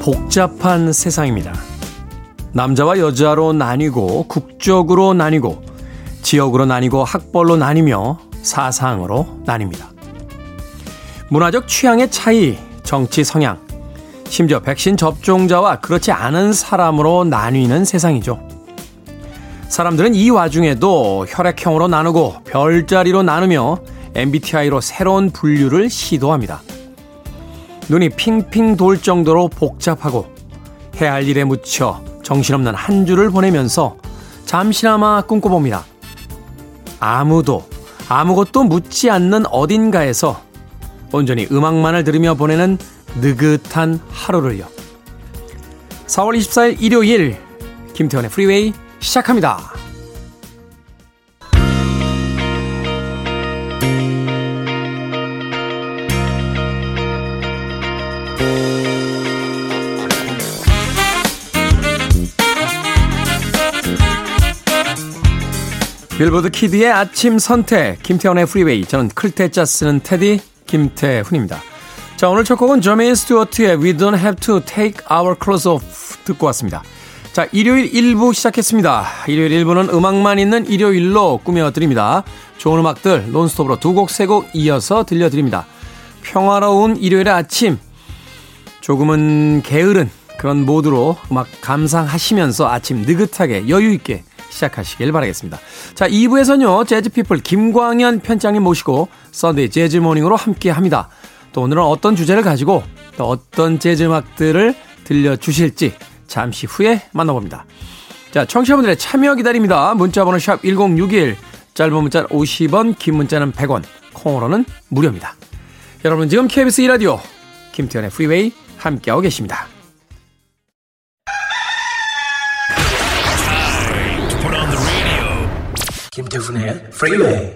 참 복잡한 세상입니다. 남자와 여자로 나뉘고 국적으로 나뉘고 지역으로 나뉘고 학벌로 나뉘며 사상으로 나뉩니다. 문화적 취향의 차이, 정치 성향, 심지어 백신 접종자와 그렇지 않은 사람으로 나뉘는 세상이죠. 사람들은 이 와중에도 혈액형으로 나누고 별자리로 나누며 MBTI로 새로운 분류를 시도합니다. 눈이 핑핑 돌 정도로 복잡하고 해야 할 일에 묻혀 정신없는 한 주를 보내면서 잠시나마 꿈꿔봅니다. 아무도 아무것도 묻지 않는 어딘가에서 온전히 음악만을 들으며 보내는 느긋한 하루를요. 4월 24일 일요일 김태원의 프리웨이 시작합니다. 빌보드 키드의 아침 선택 김태훈의 프리웨이 저는 클 태 자 쓰는 테디 김태훈입니다. 자 오늘 첫 곡은 저메인 스튜어트의 We Don't Have To Take Our Clothes Off 듣고 왔습니다. 자 일요일 1부 시작했습니다. 일요일 1부는 음악만 있는 일요일로 꾸며드립니다. 좋은 음악들 논스톱으로 두 곡 세곡 이어서 들려드립니다. 평화로운 일요일의 아침 조금은 게으른 그런 모드로 음악 감상하시면서 아침 느긋하게 여유 있게 시작하시길 바라겠습니다. 자, 2부에서는요, 재즈피플 김광현 편집장님 모시고 썬데이 재즈모닝으로 함께 합니다. 또 오늘은 어떤 주제를 가지고 또 어떤 재즈 음악들을 들려주실지 잠시 후에 만나봅니다. 자, 청취자분들의 참여 기다립니다. 문자번호 샵 1061, 짧은 문자 50원, 긴 문자는 100원, 콩으로는 무료입니다. 여러분 지금 KBS 2라디오 김태훈의 프리웨이 함께하고 계십니다. 김태훈의 프리웨이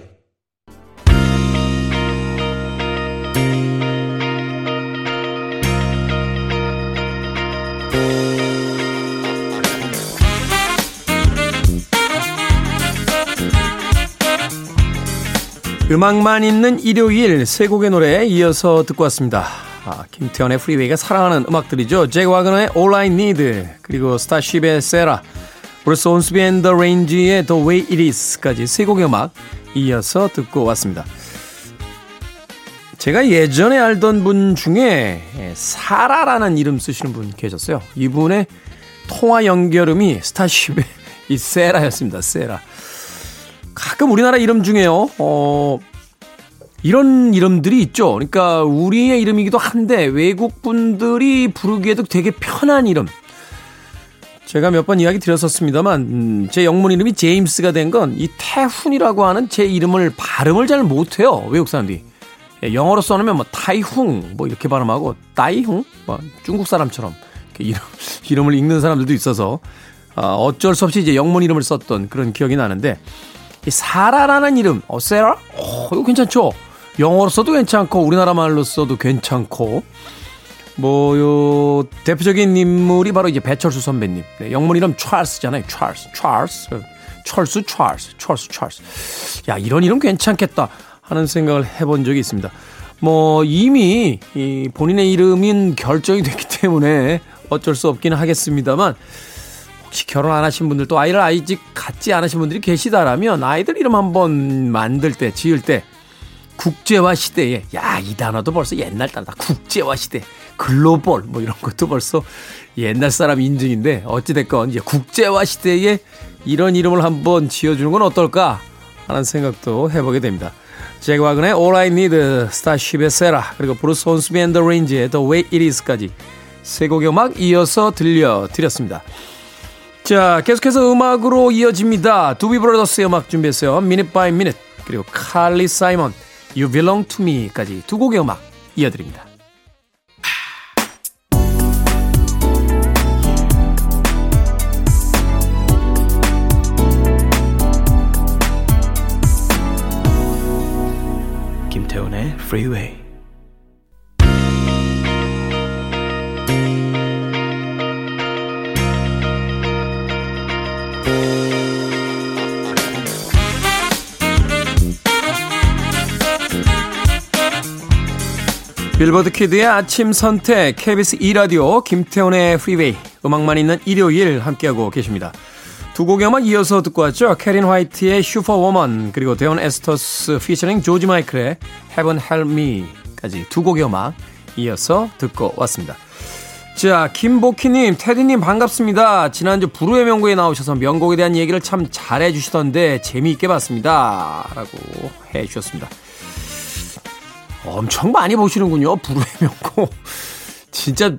음악만 있는 일요일 세 곡의 노래 이어서 듣고 왔습니다. 아, 김태훈의 프리웨이가 사랑하는 음악들이죠. 잭 와그너의 All I Need 그리고 스타쉽의 Sara 브루스 혼스비 앤 더 레인지의 The Way It Is까지 세 곡의 음악 이어서 듣고 왔습니다. 제가 예전에 알던 분 중에 사라라는 이름 쓰시는 분 계셨어요. 이분의 통화 연결음이 스타쉽의 이 Sara였습니다. 세라. 가끔 우리나라 이름 중에요. 어, 이런 이름들이 있죠. 그러니까 우리의 이름이기도 한데 외국 분들이 부르기에도 되게 편한 이름. 제가 몇 번 이야기 드렸었습니다만 음, 제 영문 이름이 제임스가 된 건 이 태훈이라고 하는 제 이름을 발음을 잘 못해요. 외국 사람들이. 예, 영어로 써놓으면 뭐 타이훈 뭐 이렇게 발음하고 따이훈 뭐 중국 사람처럼 이름, 이름을 읽는 사람들도 있어서 어, 어쩔 수 없이 이제 영문 이름을 썼던 그런 기억이 나는데 이 사라라는 이름, 어, 세라? 어, 이거 괜찮죠? 영어로 써도 괜찮고, 우리나라 말로 써도 괜찮고, 뭐, 요, 대표적인 인물이 바로 이제 배철수 선배님. 네, 영문 이름 찰스잖아요. 찰스, 찰스. 철수 찰스, 철수 찰스. 야, 이런 이름 괜찮겠다 하는 생각을 해본 적이 있습니다. 뭐, 이미 이 본인의 이름인 결정이 됐기 때문에 어쩔 수 없기는 하겠습니다만, 혹시 결혼 안 하신 분들 또 아이를 아직 갖지 않으신 분들이 계시다라면 아이들 이름 한번 만들 때 지을 때 국제화 시대에 야 이 단어도 벌써 옛날 단어다 국제화 시대 글로벌 뭐 이런 것도 벌써 옛날 사람 인증인데 어찌됐건 이제 국제화 시대에 이런 이름을 한번 지어주는 건 어떨까 하는 생각도 해보게 됩니다. 잭 와그너의 All I Need, 스타쉽의 Sara 그리고 브루스 혼스비 앤 더 레인지의 The Way It Is까지 세 곡의 음악 이어서 들려드렸습니다. 자, 계속해서 음악으로 이어집니다. 두비 브라더스의 음악 준비했어요. Minute by Minute. 그리고 칼리 사이먼, You Belong to Me까지 두 곡의 음악 이어드립니다. 김태훈의 Freeway. 빌보드 키드의 아침 선택 KBS 2라디오 김태훈의 프리웨이 음악만 있는 일요일 함께하고 계십니다. 두 곡의 음악 이어서 듣고 왔죠. 캐린 화이트의 Superwoman 그리고 디온 에스터스 피처링 조지 마이클의 Heaven Help Me까지 두 곡의 음악 이어서 듣고 왔습니다. 자, 김복희님, 테디님 반갑습니다. 지난주 불후의 명곡에 나오셔서 명곡에 대한 얘기를 참 잘해주시던데 재미있게 봤습니다. 라고 해주셨습니다. 엄청 많이 보시는군요. 불후의 명곡. 진짜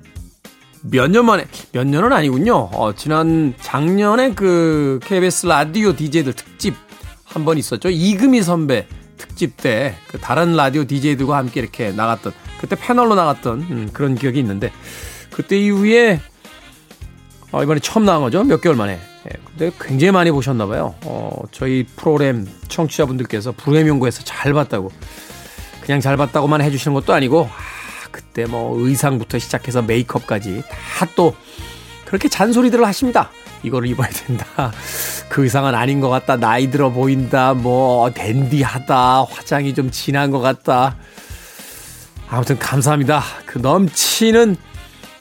몇 년 만에, 몇 년은 아니군요. 어, 지난 작년에 그 KBS 라디오 DJ들 특집 한 번 있었죠. 이금희 선배 특집 때 그 다른 라디오 DJ들과 함께 이렇게 나갔던, 그때 패널로 나갔던 음, 그런 기억이 있는데, 그때 이후에 어, 이번에 처음 나온 거죠. 몇 개월 만에. 예, 근데 굉장히 많이 보셨나봐요. 어, 저희 프로그램 청취자분들께서 불후의 명곡에서 잘 봤다고. 그냥 잘 봤다고만 해주시는 것도 아니고 아, 그때 뭐 의상부터 시작해서 메이크업까지 다 또 그렇게 잔소리들을 하십니다. 이거를 입어야 된다. 그 의상은 아닌 것 같다. 나이 들어 보인다. 뭐 댄디하다. 화장이 좀 진한 것 같다. 아무튼 감사합니다. 그 넘치는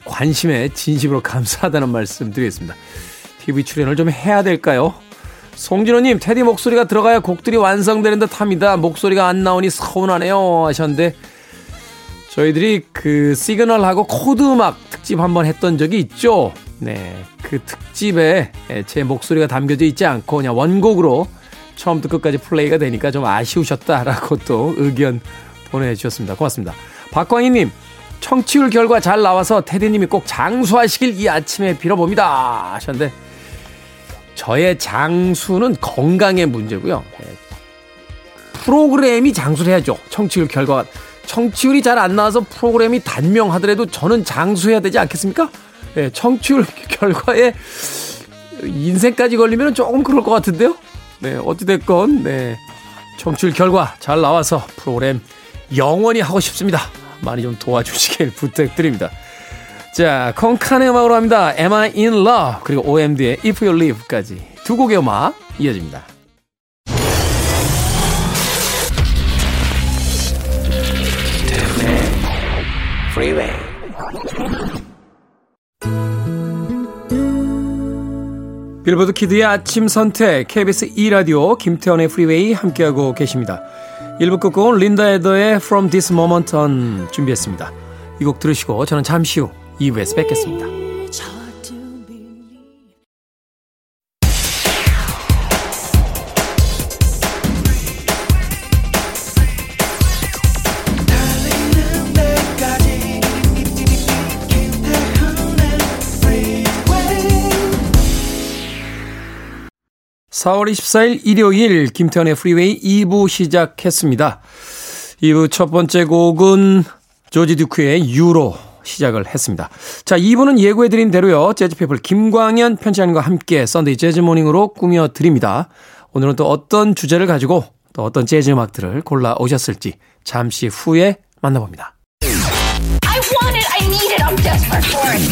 관심에 진심으로 감사하다는 말씀 드리겠습니다. TV 출연을 좀 해야 될까요? 송진호님, 테디 목소리가 들어가야 곡들이 완성되는 듯 합니다. 목소리가 안 나오니 서운하네요. 하셨는데, 저희들이 그 시그널하고 코드 음악 특집 한번 했던 적이 있죠. 네. 그 특집에 제 목소리가 담겨져 있지 않고 그냥 원곡으로 처음부터 끝까지 플레이가 되니까 좀 아쉬우셨다라고 또 의견 보내주셨습니다. 고맙습니다. 박광희님, 청취율 결과 잘 나와서 테디님이 꼭 장수하시길 이 아침에 빌어봅니다. 하셨는데, 저의 장수는 건강의 문제고요. 네. 프로그램이 장수를 해야죠. 청취율 결과가. 청취율이 잘 안 나와서 프로그램이 단명하더라도 저는 장수해야 되지 않겠습니까? 네, 청취율 결과에 인생까지 걸리면 조금 그럴 것 같은데요? 네, 어찌됐건, 네. 청취율 결과 잘 나와서 프로그램 영원히 하고 싶습니다. 많이 좀 도와주시길 부탁드립니다. 자, 콩칸의 음악으로 합니다. Am I in love? 그리고 OMD의 If You Leave까지 두 곡의 음악 이어집니다. 빌보드 키드의 아침 선택 KBS 2라디오 김태훈의 프리웨이 함께하고 계십니다. 1부 끝곡은 린다 에더의 From This Moment On 준비했습니다. 이 곡 들으시고 저는 잠시 후 2부에서 뵙겠습니다. (4월 24일) 일요일 김태훈의 프리웨이 2부 시작했습니다. 2부 첫 번째 곡은 조지 듀크의 You로 시작을 했습니다. 자, 2부는 예고해드린 대로요. 재즈피플 김광현 편집장님과 함께 썬데이 재즈 모닝으로 꾸며드립니다. 오늘은 또 어떤 주제를 가지고 또 어떤 재즈 음악들을 골라 오셨을지 잠시 후에 만나봅니다. I want it, I need it, I'm desperate for it.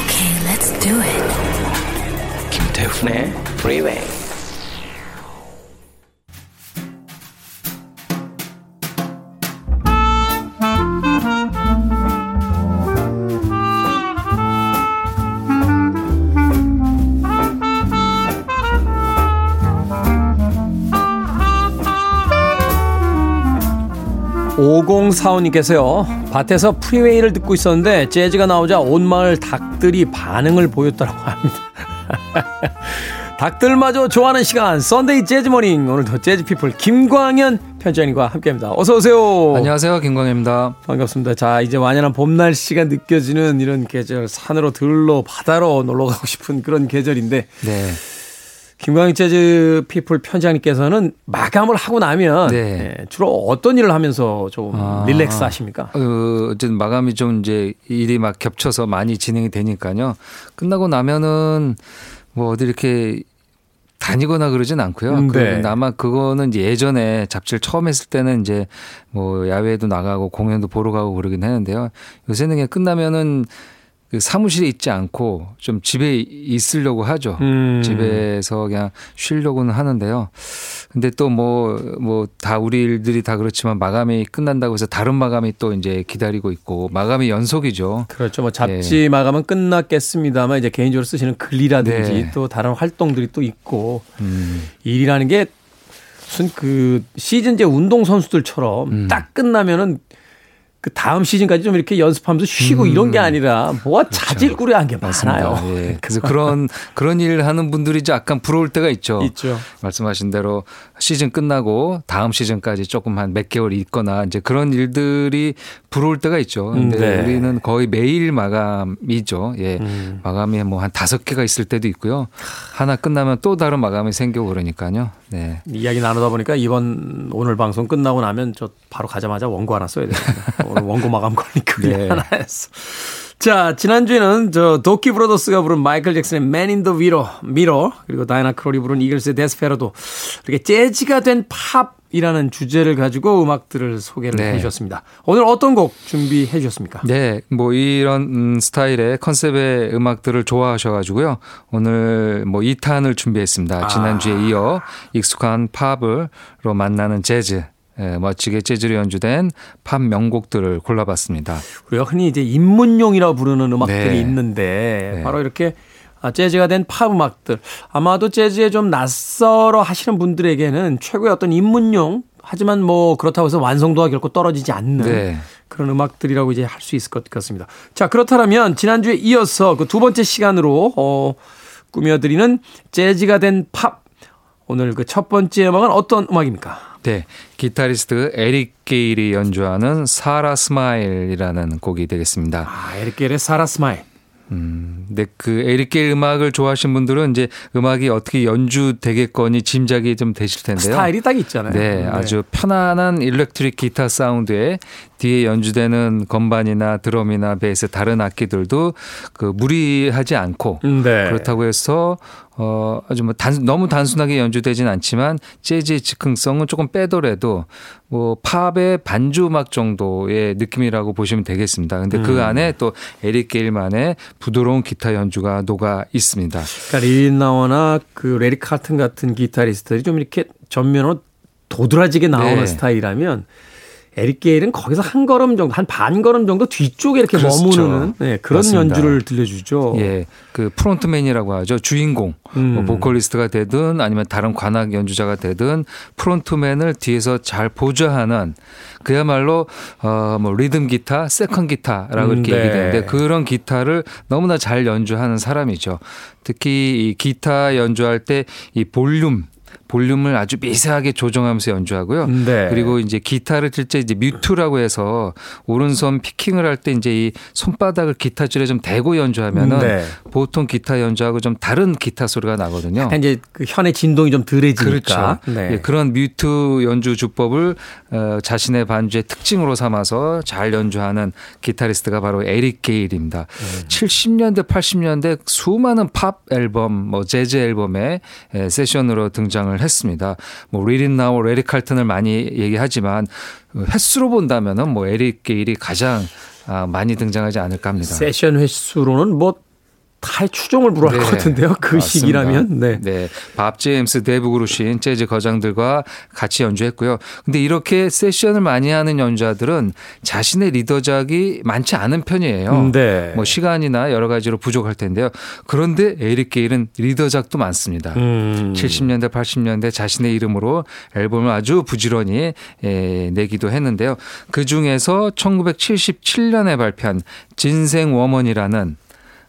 Okay, let's do it. 김태훈의 Freeway. 오공사원님께서요 밭에서 프리웨이를 듣고 있었는데 재즈가 나오자 온 마을 닭들이 반응을 보였다고 합니다. 닭들마저 좋아하는 시간 썬데이 재즈 모닝 오늘도 재즈 피플 김광현 편집장님과 함께합니다. 어서 오세요. 안녕하세요, 김광현입니다. 반갑습니다. 자 이제 완연한 봄 날씨가 느껴지는 이런 계절 산으로 들로 바다로 놀러 가고 싶은 그런 계절인데. 네. 김광현 재즈 피플 편집장님께서는 마감을 하고 나면 네. 예, 주로 어떤 일을 하면서 좀 아, relax 하십니까? 어, 어쨌든 마감이 좀 이제 일이 막 겹쳐서 많이 진행이 되니까요. 끝나고 나면은 뭐 어디 이렇게 다니거나 그러진 않고요. 음, 네. 그 아마 그거는 이제 예전에 잡지를 처음 했을 때는 이제 뭐 야외에도 나가고 공연도 보러 가고 그러긴 했는데요. 요새는 그냥 끝나면은 그 사무실에 있지 않고 좀 집에 있으려고 하죠. 음. 집에서 그냥 쉬려고는 하는데요. 근데 또 뭐 뭐 다 우리 일들이 다 그렇지만 마감이 끝난다고 해서 다른 마감이 또 이제 기다리고 있고 마감이 연속이죠. 그렇죠. 뭐 잡지 네. 마감은 끝났겠습니다만 이제 개인적으로 쓰시는 글이라든지 네. 또 다른 활동들이 또 있고 음. 일이라는 게 무슨 그 시즌제 운동 선수들처럼 음. 딱 끝나면은 그 다음 시즌까지 좀 이렇게 연습하면서 쉬고 음. 이런 게 아니라 뭐가 그렇죠. 자질구레 한 게 많아요. 예. 그래서 그런 그런 일을 하는 분들이 약간 부러울 때가 있죠. 있죠. 말씀하신 대로 시즌 끝나고 다음 시즌까지 조금 한 몇 개월 있거나 이제 그런 일들이 부러울 때가 있죠. 근데 네. 우리는 거의 매일 마감이죠. 예. 음. 마감이 뭐 한 다섯 개가 있을 때도 있고요. 하나 끝나면 또 다른 마감이 생기고 그러니까요. 네. 이야기 나누다 보니까 이번 오늘 방송 끝나고 나면 저 바로 가자마자 원고 하나 써야 되겠다. 오늘 원고 마감 관리글 네. 하나 했어. 자, 지난주에는 저 도키 브로더스가 부른 마이클 잭슨의 Man in the Mirror, Mirror 그리고 다이애나 크롤이 부른 이글스의 Desperado 이렇게 재즈가 된 팝이라는 주제를 가지고 음악들을 소개를 네. 해 주셨습니다. 오늘 어떤 곡 준비해 주셨습니까? 네, 뭐 이런 음, 스타일의 컨셉의 음악들을 좋아하셔 가지고요. 오늘 뭐 2탄을 준비했습니다. 지난주에 아. 이어 익숙한 팝으로 만나는 재즈 예, 멋지게 재즈로 연주된 팝 명곡들을 골라봤습니다. 우리가 흔히 이제 입문용이라고 부르는 음악들이 네. 있는데 네. 바로 이렇게 아, 재즈가 된 팝 음악들 아마도 재즈에 좀 낯설어 하시는 분들에게는 최고의 어떤 입문용 하지만 뭐 그렇다고 해서 완성도가 결코 떨어지지 않는 네. 그런 음악들이라고 이제 할 수 있을 것 같습니다. 자 그렇다면 지난주에 이어서 그 두 번째 시간으로 어, 꾸며드리는 재즈가 된 팝 오늘 그 첫 번째 음악은 어떤 음악입니까? 네. 기타리스트 에릭 게일이 연주하는 Sara Smile이라는 곡이 되겠습니다. 아, 에릭 게일의 Sara Smile. 음, 근데 그 에릭 게일 음악을 좋아하시는 분들은 이제 음악이 어떻게 연주되겠거니 짐작이 좀 되실 텐데요. 스타일이 딱 있잖아요. 네, 네. 아주 편안한 일렉트릭 기타 사운드에 뒤에 연주되는 건반이나 드럼이나 베이스 다른 악기들도 그 무리하지 않고 네. 그렇다고 해서 어 아주 뭐 단, 너무 단순하게 연주되진 않지만 재즈의 즉흥성은 조금 빼더라도 뭐 팝의 반주 음악 정도의 느낌이라고 보시면 되겠습니다. 근데 그 음. 그 안에 또 에릭 게일만의 부드러운 기타 연주가 녹아 있습니다. 그러니까 리나워나 그 레리 카튼 같은 기타리스트들이 좀 이렇게 전면으로 도드라지게 나오는 네. 스타일이라면 에릭 게일은 거기서 한 걸음 정도, 한 반 걸음 정도 뒤쪽에 이렇게 그렇죠. 머무는 네, 그런 맞습니다. 연주를 들려주죠. 예, 그 frontman이라고 하죠. 주인공, 뭐 음. 뭐 보컬리스트가 되든 아니면 다른 관악 연주자가 되든 frontman을 뒤에서 잘 보좌하는 그야말로 어뭐 리듬 기타, second 기타라고 이렇게 음, 네. 얘기되는데 그런 기타를 너무나 잘 연주하는 사람이죠. 특히 이 기타 연주할 때 이 볼륨 볼륨을 아주 미세하게 조정하면서 연주하고요. 네. 그리고 이제 기타를 칠 때 이제 mute라고 해서 오른손 picking을 할 때 이제 이 손바닥을 기타줄에 좀 대고 연주하면은 네. 보통 기타 연주하고 좀 다른 기타 소리가 나거든요. 이제 그 현의 진동이 좀 덜해지니까. 그렇죠. 네. 예, 그런 mute 연주 주법을 어, 자신의 반주의 특징으로 삼아서 잘 연주하는 기타리스트가 바로 에릭 게일입니다. 음. 70년대 80년대 수많은 팝 앨범, 뭐 재즈 앨범에 세션으로 등장을 했습니다. 뭐 리 릿나워, 래리 칼튼을 많이 얘기하지만 횟수로 본다면은 뭐 에릭 게일이 가장 아, 많이 등장하지 않을까 합니다. 세션 횟수로는 뭐 다 추종을 불허할 네, 것 같은데요. 그 맞습니다. 시기라면. 네. 네. 밥 제임스 데이브 그루신 재즈 거장들과 같이 연주했고요. 근데 이렇게 세션을 많이 하는 연주자들은 자신의 리더작이 많지 않은 편이에요. 음, 네. 뭐 시간이나 여러 가지로 부족할 텐데요. 그런데 에릭 게일은 리더작도 많습니다. 음. 70년대, 80년대 자신의 이름으로 앨범을 아주 부지런히 예, 내기도 했는데요. 그 중에서 1977년에 발표한 Ginseng Woman이라는 어,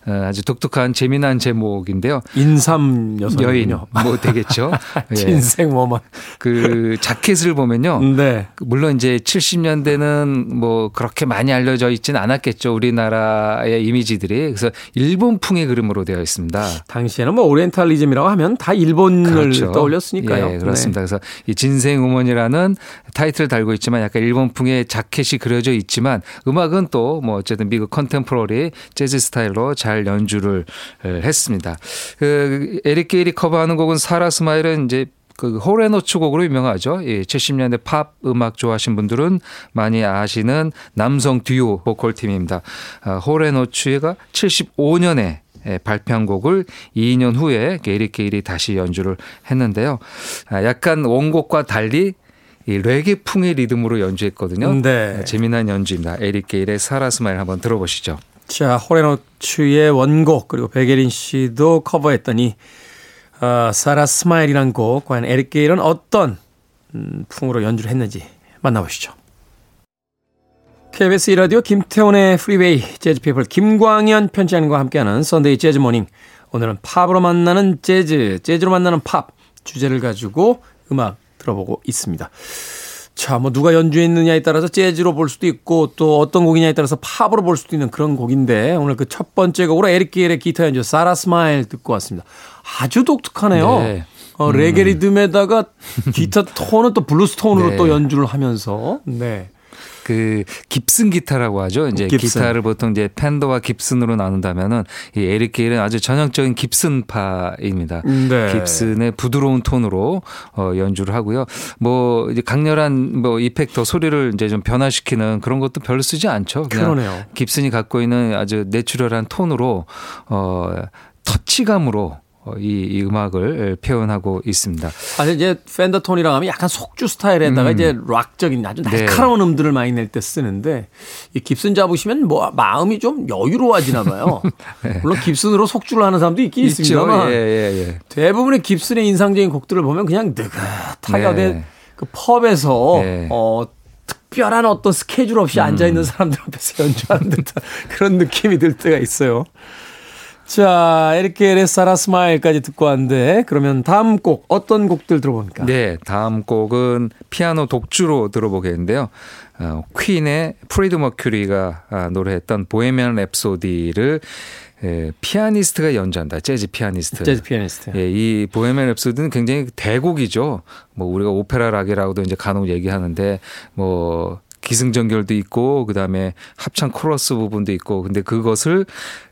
아주 독특한 재미난 제목인데요. 인삼 여성 여인 뭐 되겠죠. Ginseng 예. Woman. 그 자켓을 보면요. 네. 물론 이제 70년대는 뭐 그렇게 많이 알려져 있지는 않았겠죠. 우리나라의 이미지들이. 그래서 일본풍의 그림으로 되어 있습니다. 당시에는 뭐 오리엔탈리즘이라고 하면 다 일본을 그렇죠. 떠올렸으니까요. 예, 그렇습니다. 네. 그래서 이 Ginseng Woman이라는 타이틀을 달고 있지만 약간 일본풍의 자켓이 그려져 있지만 음악은 또 뭐 어쨌든 미국 contemporary 재즈 스타일로 잘잘 연주를 했습니다. 그 에릭 게일이 커버하는 곡은 Sara Smile은 이제 그 홀 앤 오츠 곡으로 유명하죠. 예, 70년대 팝 음악 좋아하신 분들은 많이 아시는 남성 듀오 보컬 팀입니다. 아, 홀 앤 오츠가 75년에 예, 발표한 곡을 2년 후에 에릭 게일이 다시 연주를 했는데요. 아, 약간 원곡과 달리 이 레게풍의 리듬으로 연주했거든요. 네. 재미난 연주입니다. 에릭 게일의 Sara Smile 한번 들어보시죠. 자, 홀 앤 오츠의 원곡 그리고 베게린 씨도 커버했더니 어, Sara Smile이란 곡 과연 에릭 게일은 어떤 음, 풍으로 연주를 했는지 만나보시죠. KBS 이라디오 김태훈의 프리웨이 재즈피플 김광현 편집장님과 함께하는 Sunday Jazz Morning 오늘은 팝으로 만나는 재즈 재즈로 만나는 팝 주제를 가지고 음악 들어보고 있습니다. 자, 뭐 누가 연주했느냐에 따라서 재즈로 볼 수도 있고 또 어떤 곡이냐에 따라서 팝으로 볼 수도 있는 그런 곡인데 오늘 그 첫 번째 곡으로 에릭 게일의 기타 연주 Sara Smile 듣고 왔습니다. 아주 독특하네요. 네. 어, 레게 리듬에다가 기타 톤은 또 블루스 톤으로 네. 또 연주를 하면서 네. 그 깁슨 기타라고 하죠. 이제 깁슨. 기타를 보통 이제 팬더와 깁슨으로 나눈다면은 이 에릭 게일은 아주 전형적인 깁슨파입니다. 네. 깁슨의 부드러운 톤으로 어 연주를 하고요. 뭐 이제 강렬한 뭐 이펙터 소리를 이제 좀 변화시키는 그런 것도 별로 쓰지 않죠. 그러네요. 깁슨이 갖고 있는 아주 내추럴한 톤으로 어 터치감으로 어, 이, 이 음악을 표현하고 있습니다. 사실 이제 팬더톤이라고 하면 약간 속주 스타일에다가 음. 이제 락적인 아주 네. 날카로운 네. 음들을 많이 낼 때 쓰는데 이 깁슨 잡으시면 뭐 마음이 좀 여유로워지나 봐요. 네. 물론 깁슨으로 속주를 하는 사람도 있긴 있죠. 있습니다만 예, 예, 예. 대부분의 깁슨의 인상적인 곡들을 보면 그냥 느긋하게 네. 그 펍에서 네. 어 특별한 어떤 스케줄 없이 음. 앉아 있는 사람들 앞에서 연주하는 듯한 그런 느낌이 들 때가 있어요. 자, 에리케 레사라 스마일까지 듣고 왔는데 그러면 다음 곡 어떤 곡들 들어봅니까? 네, 다음 곡은 피아노 독주로 들어보겠는데요. 어, 퀸의 프레디 머큐리가 아, 노래했던 Bohemian Rhapsody를 예, 피아니스트가 연주한다. 재즈 피아니스트. 재즈 피아니스트. 예, 이 Bohemian Rhapsody는 굉장히 대곡이죠. 뭐 우리가 오페라 락이라고도 이제 간혹 얘기하는데 뭐 기승전결도 있고 그다음에 합창 코러스 부분도 있고 근데 그것을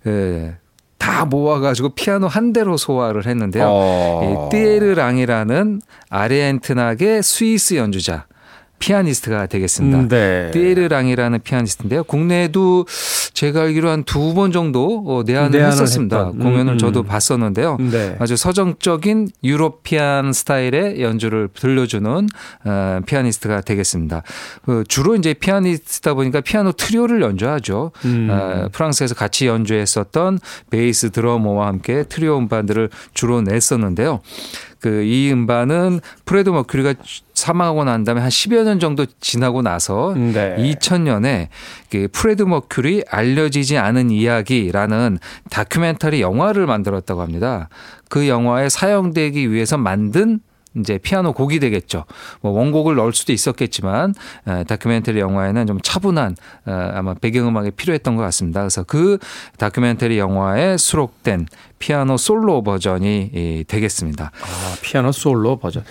예, 다 모아가지고 피아노 한 대로 소화를 했는데요. 어. 이 띠에리 랑이라는 아르헨티나계 스위스 연주자. 피아니스트가 되겠습니다. 음, 네. 띠에리 랑이라는 피아니스트인데요. 국내에도 제가 알기로 한 두 번 정도 어, 내한을 했었습니다. 했던. 공연을 음, 저도 음. 봤었는데요. 네. 아주 서정적인 European 스타일의 연주를 들려주는 어, 피아니스트가 되겠습니다. 그 주로 이제 피아니스트다 보니까 피아노 트리오를 연주하죠. 음. 어, 프랑스에서 같이 연주했었던 베이스 드러머와 함께 트리오 음반들을 주로 냈었는데요. 그 이 음반은 프레디 머큐리가 사망하고 난 다음에 한 10여 년 정도 지나고 나서 네. 2000년에 그 프레디 머큐리 알려지지 않은 이야기라는 다큐멘터리 영화를 만들었다고 합니다. 그 영화에 사용되기 위해서 만든 이제 피아노 곡이 되겠죠. 뭐 원곡을 넣을 수도 있었겠지만 다큐멘터리 영화에는 좀 차분한 아마 배경음악이 필요했던 것 같습니다. 그래서 그 다큐멘터리 영화에 수록된 피아노 솔로 버전이 되겠습니다. 아, 피아노 솔로 버전.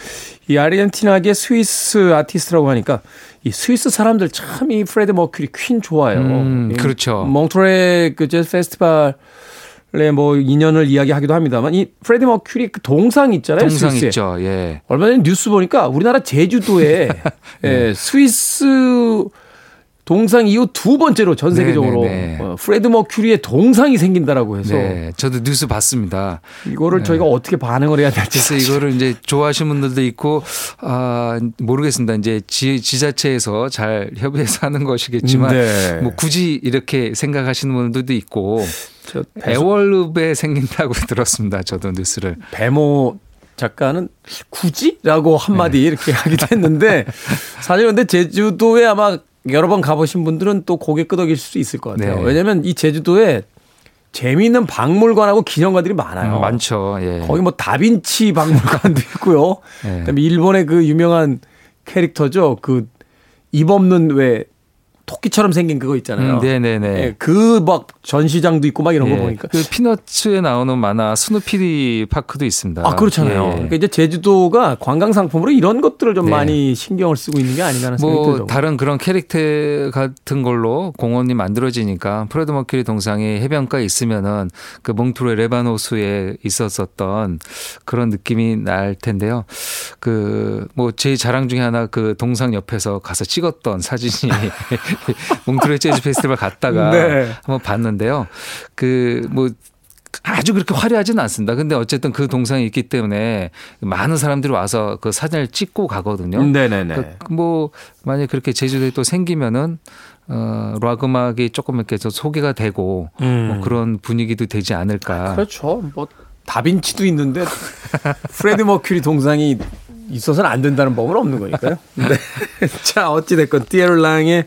이 아르헨티나계 스위스 아티스트라고 하니까 이 스위스 사람들 참 이 프레디 머큐리 퀸 좋아요. 음, 그렇죠. 몽트뢰 그 재즈 페스티벌 뭐 인연을 이야기하기도 합니다만 이 프레디 머큐리 그 동상 있잖아요. 동상 스위스에. 있죠. 예. 얼마 전에 뉴스 보니까 우리나라 제주도에 네. 예, 스위스 동상 이후 두 번째로 전 세계적으로 네네네. 네, 네. 어, 프레디 머큐리의 동상이 생긴다라고 해서 네, 저도 뉴스 봤습니다. 이거를 네. 저희가 어떻게 반응을 해야 될지 그래서 이거를 이제 좋아하시는 분들도 있고 아 모르겠습니다. 이제 지, 지자체에서 잘 협의해서 하는 것이겠지만 네. 뭐 굳이 이렇게 생각하시는 분들도 있고 애월읍에 생긴다고 들었습니다. 저도 뉴스를 배모 작가는 굳이라고 한마디 네. 이렇게 하기도 했는데 사실 근데 제주도에 아마 여러 번 가보신 분들은 또 고개 끄덕일 수 있을 것 같아요. 네. 왜냐하면 이 제주도에 재미있는 박물관하고 기념관들이 많아요. 음, 많죠. 예. 거기 뭐 다빈치 박물관도 있고요. 예. 그다음에 일본의 그 유명한 캐릭터죠. 그 입 없는 왜 토끼처럼 생긴 그거 있잖아요. 음, 네네네. 네, 그막 전시장도 있고 막 이런 거 예, 보니까. 그 피너츠에 나오는 만화 스누피 파크도 있습니다. 아 그렇잖아요. 예. 그러니까 이제 제주도가 관광 상품으로 이런 것들을 좀 네. 많이 신경을 쓰고 있는 게 아닌가 하는 생각이 뭐 들죠. 다른 그런 캐릭터 같은 걸로 공원이 만들어지니까 프레드 머큐리 동상이 해변가에 있으면은 그 몽트로의 레바노스에 있었었던 그런 느낌이 날 텐데요. 그 뭐 제 자랑 중에 하나 그 동상 옆에서 가서 찍었던 사진이 몽트로의 재즈 페스티벌 갔다가 네. 한번 봤는데요. 그뭐 아주 그렇게 화려하지는 않습니다. 근데 어쨌든 그 동상이 있기 때문에 많은 사람들이 와서 그 사진을 찍고 가거든요. 네네네. 그뭐 만약 그렇게 제주도에 또 생기면은 어, 락 음악이 조금 이렇게 좀 소개가 되고 음. 뭐 그런 분위기도 되지 않을까. 아, 그렇죠. 뭐 다빈치도 있는데 프레디 머큐리 동상이 있어서는 안 된다는 법은 없는 거니까요. 네. 자, 어찌됐건 티에리 랑의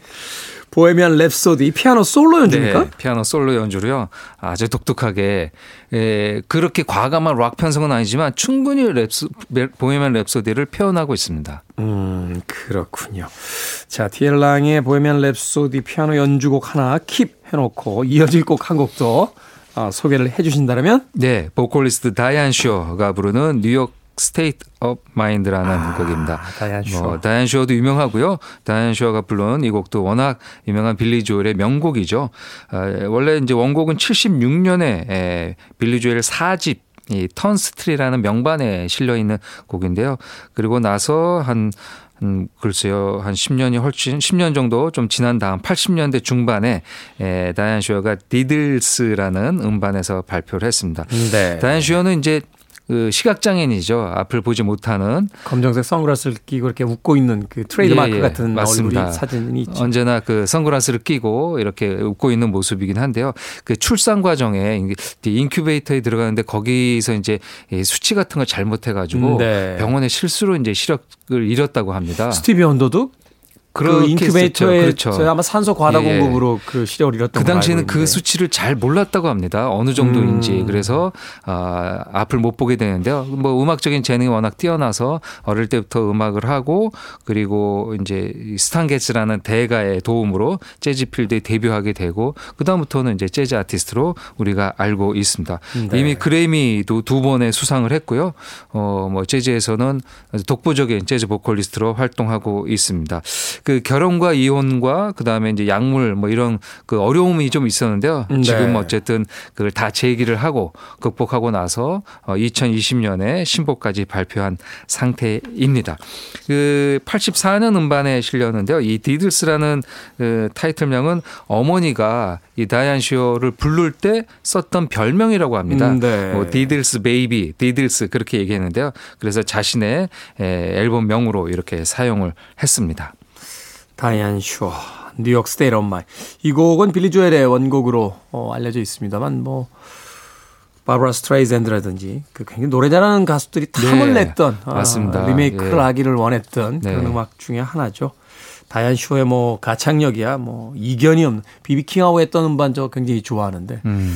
보헤미안 랩소디 피아노 솔로 연주입니까? 네, 피아노 솔로 연주로요. 아주 독특하게 에, 그렇게 과감한 락 편성은 아니지만 충분히 랩소, 보헤미안 랩소디를 표현하고 있습니다. 음, 그렇군요. 자, 티에리 랑의 보헤미안 랩소디 피아노 연주곡 하나 keep 해놓고 이어질 곡 한 곡도 어, 소개를 해 주신다면? 네, 보컬리스트 다이안 슈어가 부르는 New York State of Mind라는 아, 곡입니다. 다이안 슈어. 뭐, 다이안 슈어도 유명하고요. 다이안 슈어가 부른 이 곡도 워낙 유명한 빌리 조엘의 명곡이죠. 아, 원래 이제 원곡은 76년에 에, 빌리 조엘 4집 이 Turnstiles라는 명반에 실려 있는 곡인데요. 그리고 나서 한 음, 글쎄요, 한 10년이 훨씬, 10년 정도 좀 지난 다음 80년대 중반에 에, 다이안 슈어가 Deedles라는 음반에서 발표를 했습니다. 네. 다이안 슈어는 이제 그 시각장애인이죠. 앞을 보지 못하는 검정색 선글라스를 끼고 이렇게 웃고 있는 그 트레이드 마크 예, 예. 같은 맞습니다. 얼굴이 사진이 있죠. 언제나 그 선글라스를 끼고 이렇게 웃고 있는 모습이긴 한데요. 그 출산 과정에 인큐베이터에 들어가는데 거기서 이제 수치 같은 걸 잘못해 가지고 네. 병원에 실수로 이제 시력을 잃었다고 합니다. 스티비 원더도 그 인큐베이터에 그렇죠. 아마 산소 과다 예. 공급으로 그 시력을 잃었던 그 당시에는 그 수치를 잘 몰랐다고 합니다. 어느 정도인지 음. 그래서 아, 앞을 못 보게 되는데요. 뭐 음악적인 재능이 워낙 뛰어나서 어릴 때부터 음악을 하고 그리고 이제 스탄 게츠라는 대가의 도움으로 재즈 필드에 데뷔하게 되고 그 다음부터는 이제 재즈 아티스트로 우리가 알고 있습니다. 네. 이미 그래미도 두 번의 수상을 했고요. 어뭐 재즈에서는 독보적인 재즈 보컬리스트로 활동하고 있습니다. 그 결혼과 이혼과 그다음에 이제 약물 뭐 이런 그 어려움이 좀 있었는데요. 네. 지금 어쨌든 그걸 다 재기를 하고 극복하고 나서 2020년에 어, 신곡까지 발표한 상태입니다. 그 84년 음반에 실렸는데요. 이 Deedles라는 그 타이틀명은 어머니가 이 다이안 슈어를 부를 때 썼던 별명이라고 합니다. 음, 네. 뭐 Deedles baby, Deedles 그렇게 얘기했는데요. 그래서 자신의 앨범명으로 이렇게 사용을 했습니다. 다이안 슈어, New York State of Mind. 이 곡은 빌리 조엘의 원곡으로 어, 알려져 있습니다만 뭐 바브라 스트라이샌드라든지 그 굉장히 노래 잘하는 가수들이 탐을 네, 냈던 아, 맞습니다. 아, 리메이크를 예. 하기를 원했던 네. 그런 음악 중에 하나죠. 다이안 슈어의 뭐 가창력이야 뭐 이견이 없는 비비킹하고 했던 음반 저 굉장히 좋아하는데 음.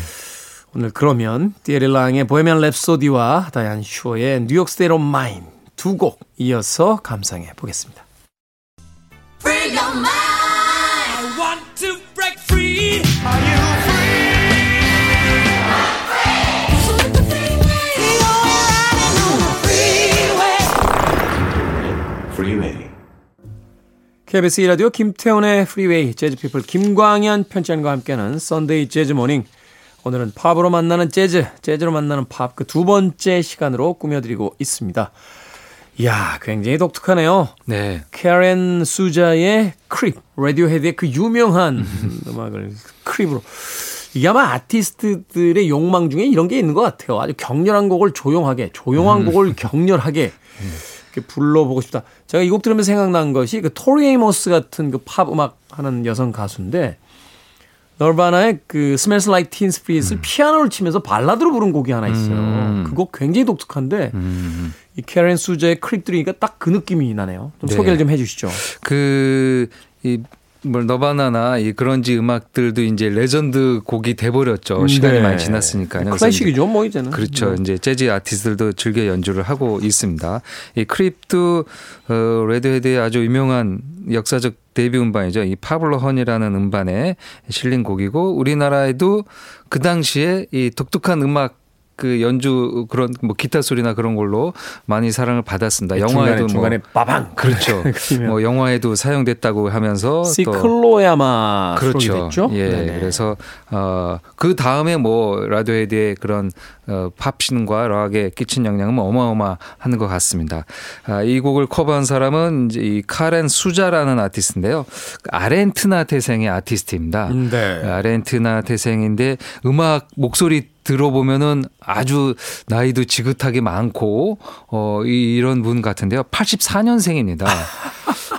오늘 그러면 티에리 랑의 보헤미안 랩소디와 다이안 슈어의 New York State of Mind 두 곡 이어서 감상해 보겠습니다. Free your mind. I want to break free. Are you free? I'm free. the freeway. riding on the freeway. Freeway. KBS 2라디오 김태훈의 프리웨이 재즈피플 김광현 편집장과 함께하는 Sunday Jazz Morning 오늘은 팝으로 만나는 재즈, 재즈로 만나는 팝 그 두 번째 시간으로 꾸며드리고 있습니다. 이야, 굉장히 독특하네요. 네. 카렌 수자의 Creep, 라디오헤드의 그 유명한 음악을 Creep으로. 이게 아마 아티스트들의 욕망 중에 이런 게 있는 것 같아요. 아주 격렬한 곡을 조용하게, 조용한 음. 곡을 격렬하게 이렇게 불러보고 싶다. 제가 이 곡 들으면서 생각난 것이 그 토리 에이모스 같은 그 팝 음악 하는 여성 가수인데 너바나의 그 Smells Like Teen Spirit을 음. 피아노를 치면서 발라드로 부른 곡이 하나 있어요. 음. 그 곡 굉장히 독특한데 음. 이 카렌 수자의 Creep 들으니까 딱 그 느낌이 나네요. 좀 네. 소개를 좀 해주시죠. 그 이 뭐 너바나나 이 그런지 음악들도 이제 레전드 곡이 돼버렸죠. 시간이 네. 많이 지났으니까요. 클래식이죠, 뭐 이제는. 그렇죠. 네. 이제 재즈 아티스트들도 즐겨 연주를 하고 있습니다. 이 Creep도 어, 라디오헤드의 아주 유명한 역사적 데뷔 음반이죠. 이 파블로 헌이라는 음반에 실린 곡이고 우리나라에도 그 당시에 이 독특한 음악 그 연주 그런 뭐 기타 소리나 그런 걸로 많이 사랑을 받았습니다. 네, 영화에도 중간에, 뭐 빠방 그렇죠. 뭐 영화에도 사용됐다고 하면서 시클로야마 그렇죠. 예. 네네. 그래서 어그 다음에 뭐 라디오헤드의 그런 어 팝신과 락에 끼친 영향은 뭐 어마어마한 것 같습니다. 아, 이 곡을 커버한 사람은 이제 이 카렌 수자라는 아티스트인데요. 아르헨티나 태생의 아티스트입니다. 네. 아르헨티나 태생인데 음악 목소리 들어보면은 아주 나이도 지긋하게 많고 어 이런 분 같은데요. 84년생입니다.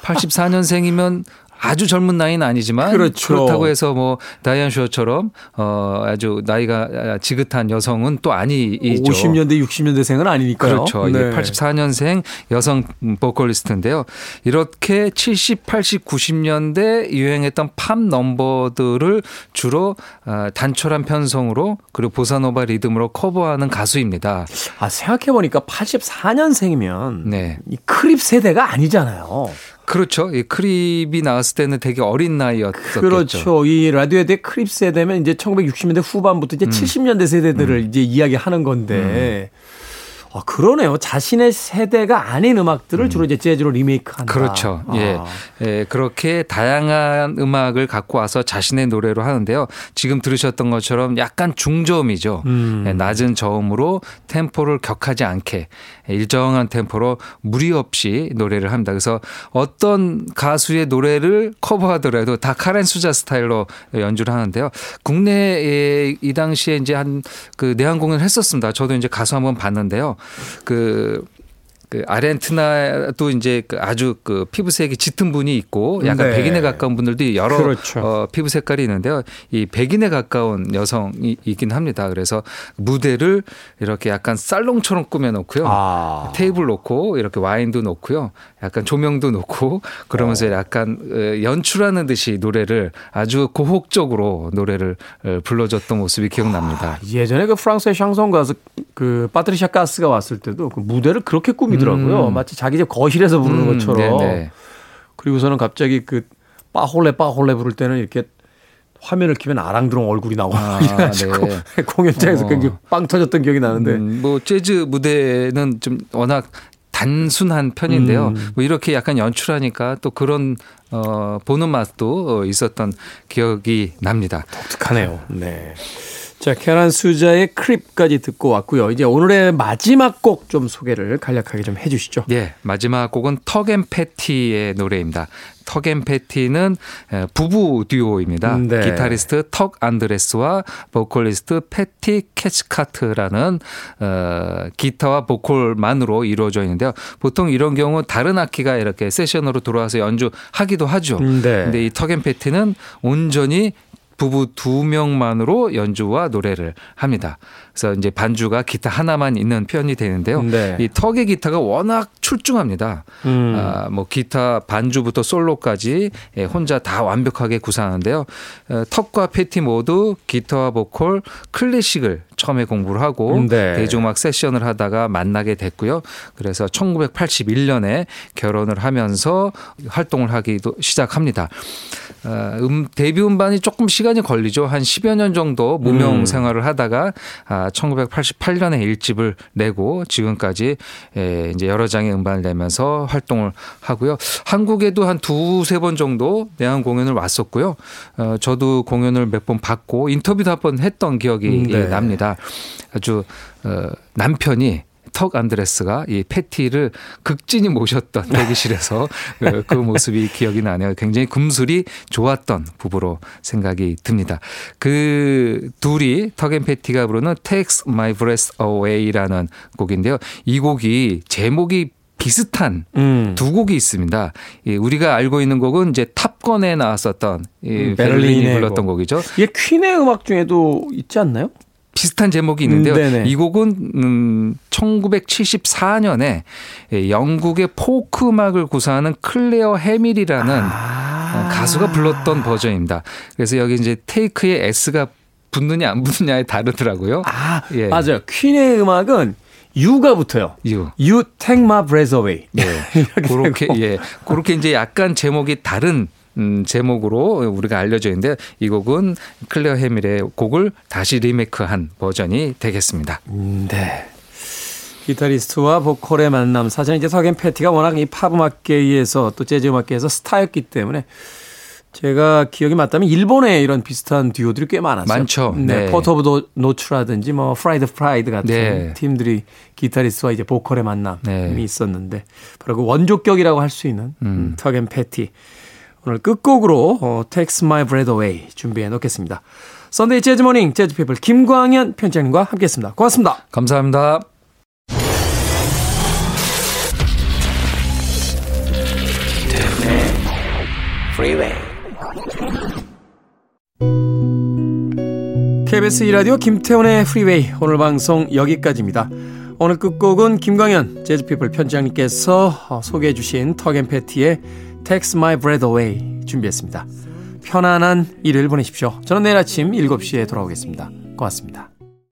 84년생이면 아주 젊은 나이는 아니지만 그렇죠. 그렇다고 해서 뭐 다이안 슈어처럼 어 아주 나이가 지긋한 여성은 또 아니죠. 50년대 60년대생은 아니니까요. 그렇죠. 네. 84년생 여성 보컬리스트인데요. 이렇게 70, 80, 90년대 유행했던 팝 넘버들을 주로 어, 단촐한 편성으로 그리고 보사노바 리듬으로 커버하는 가수입니다. 아 생각해 보니까 84년생이면 네. 이 Creep 세대가 아니잖아요. 그렇죠. 이 Creep이 나왔을 때는 되게 어린 나이였었죠. 그렇죠. 이 라디오헤드 Creep 세대면 이제 1960년대 후반부터 이제 음. 70년대 세대들을 음. 이제 이야기하는 건데 음. 아, 그러네요. 자신의 세대가 아닌 음악들을 음. 주로 이제 재즈로 리메이크한다. 그렇죠. 아. 예. 예. 그렇게 다양한 음악을 갖고 와서 자신의 노래로 하는데요. 지금 들으셨던 것처럼 약간 중저음이죠. 음. 예, 낮은 저음으로 템포를 격하지 않게 일정한 템포로 무리 없이 노래를 합니다. 그래서 어떤 가수의 노래를 커버하더라도 다 카렌 수자 스타일로 연주를 하는데요. 국내에 이 당시에 이제 한 그 내한 공연을 했었습니다. 저도 이제 가수 한번 봤는데요. 그, 그 아르헨티나도 이제 그 아주 그 피부색이 짙은 분이 있고 약간 네. 백인에 가까운 분들도 여러 그렇죠. 어, 피부 색깔이 있는데요. 이 백인에 가까운 여성이 있긴 합니다. 그래서 무대를 이렇게 약간 살롱처럼 꾸며놓고요. 아. 테이블 놓고 이렇게 와인도 놓고요. 약간 조명도 놓고 그러면서 어. 약간 어, 연출하는 듯이 노래를 아주 고혹적으로 노래를 어, 불러줬던 모습이 기억납니다. 아, 예전에 그 프랑스의 샹송 가수 그 파트리샤 가스가 왔을 때도 그 무대를 그렇게 꾸미더라고요. 음. 마치 자기 집 거실에서 부르는 음, 것처럼. 네네. 그리고서는 갑자기 그 빠홀레 빠홀레 부를 때는 이렇게 화면을 키면 아랑드롱 얼굴이 나오고 아, 네. 공연장에서 어. 굉장히 빵 터졌던 기억이 나는데 음, 뭐 재즈 무대는 좀 워낙 단순한 편인데요. 음. 뭐 이렇게 약간 연출하니까 또 그런 어 보는 맛도 있었던 기억이 납니다. 독특하네요. 네. 자, 카렌 수자의 Creep까지 듣고 왔고요. 이제 오늘의 마지막 곡 좀 소개를 간략하게 좀 해주시죠. 네, 마지막 곡은 턱앤 패티의 노래입니다. 턱앤 패티는 부부 듀오입니다. 네. 기타리스트 턱 안드레스와 보컬리스트 패티 캐치카트라는 어, 기타와 보컬만으로 이루어져 있는데요. 보통 이런 경우 다른 악기가 이렇게 세션으로 들어와서 연주하기도 하죠. 네. 근데 이 턱앤 패티는 온전히 부부 두 명만으로 연주와 노래를 합니다. 그래서 이제 반주가 기타 하나만 있는 편이 되는데요. 네. 이 턱의 기타가 워낙 출중합니다. 음. 아, 뭐 기타 반주부터 솔로까지 예, 혼자 다 완벽하게 구사하는데요. 어, 턱과 패티 모두 기타와 보컬 클래식을 처음에 공부를 하고 네. 대중음악 세션을 하다가 만나게 됐고요. 그래서 1981년에 결혼을 하면서 활동을 하기도 시작합니다. 어, 음, 데뷔 음반이 조금 시간이 걸리죠. 한 10여 년 정도 무명 음. 생활을 하다가 아, 1988년에 1집을 내고 지금까지 예, 이제 여러 장의 음반을 내면서 활동을 하고요. 한국에도 한 두세 번 정도 내한 공연을 왔었고요. 어, 저도 공연을 몇 번 받고 인터뷰도 한 번 했던 기억이 음, 네. 납니다. 아주 어, 남편이 턱 안드레스가 이 패티를 극진히 모셨던 대기실에서 그, 그 모습이 기억이 나네요. 굉장히 금술이 좋았던 부부로 생각이 듭니다. 그 둘이 턱앤 패티가 부르는 Takes My Breath Away라는 곡인데요. 이 곡이 제목이 비슷한 음. 두 곡이 있습니다. 예, 우리가 알고 있는 곡은 이제 탑건에 나왔었던 이 음, 베를린이 불렀던 곡이죠. 이게 퀸의 음악 중에도 있지 않나요? 비슷한 제목이 있는데요. 음, 이 곡은 음 1974년에 영국의 포크 음악을 구사하는 클레어 해밀이라는 아. 가수가 불렀던 버전입니다. 그래서 여기 이제 take의 S가 붙느냐 안 붙느냐에 다르더라고요. 아, 예. 맞아요. 퀸의 음악은 You가 붙어요. You. You take my breath away. 네. 그렇게 예. 그렇게 이제 약간 제목이 다른 음, 제목으로 우리가 알려져 있는데 이 곡은 클레어 해밀의 곡을 다시 리메이크한 버전이 되겠습니다. 음, 네. 기타리스트와 보컬의 만남 사실 이제 턱앤 패티가 워낙 이 팝 음악계에서 또 재즈 음악계에서 스타였기 때문에 제가 기억이 맞다면 일본에 이런 비슷한 듀오들이 꽤 많았어요. 많죠. 네. 네. Port of Notes라든지 뭐 Fried Pride 같은 네. 팀들이 기타리스트와 이제 보컬의 만남이 네. 있었는데 바로 그 원조격이라고 할 수 있는 음. 턱앤 패티. 오늘 끝곡으로 어, Takes My Breath Away 준비해 놓겠습니다. Sunday 재즈 morning 재즈 피플 김광현 편집장님과 함께했습니다. 고맙습니다. 감사합니다. KBS 이라디오 김태훈의 프리웨이 오늘 방송 여기까지입니다. 오늘 끝곡은 김광현 재즈피플 편장님께서 어, 소개해 주신 턱앤패티의 Takes My Breath Away 준비했습니다. 편안한 일을 보내십시오. 저는 내일 아침 7시에 돌아오겠습니다. 고맙습니다.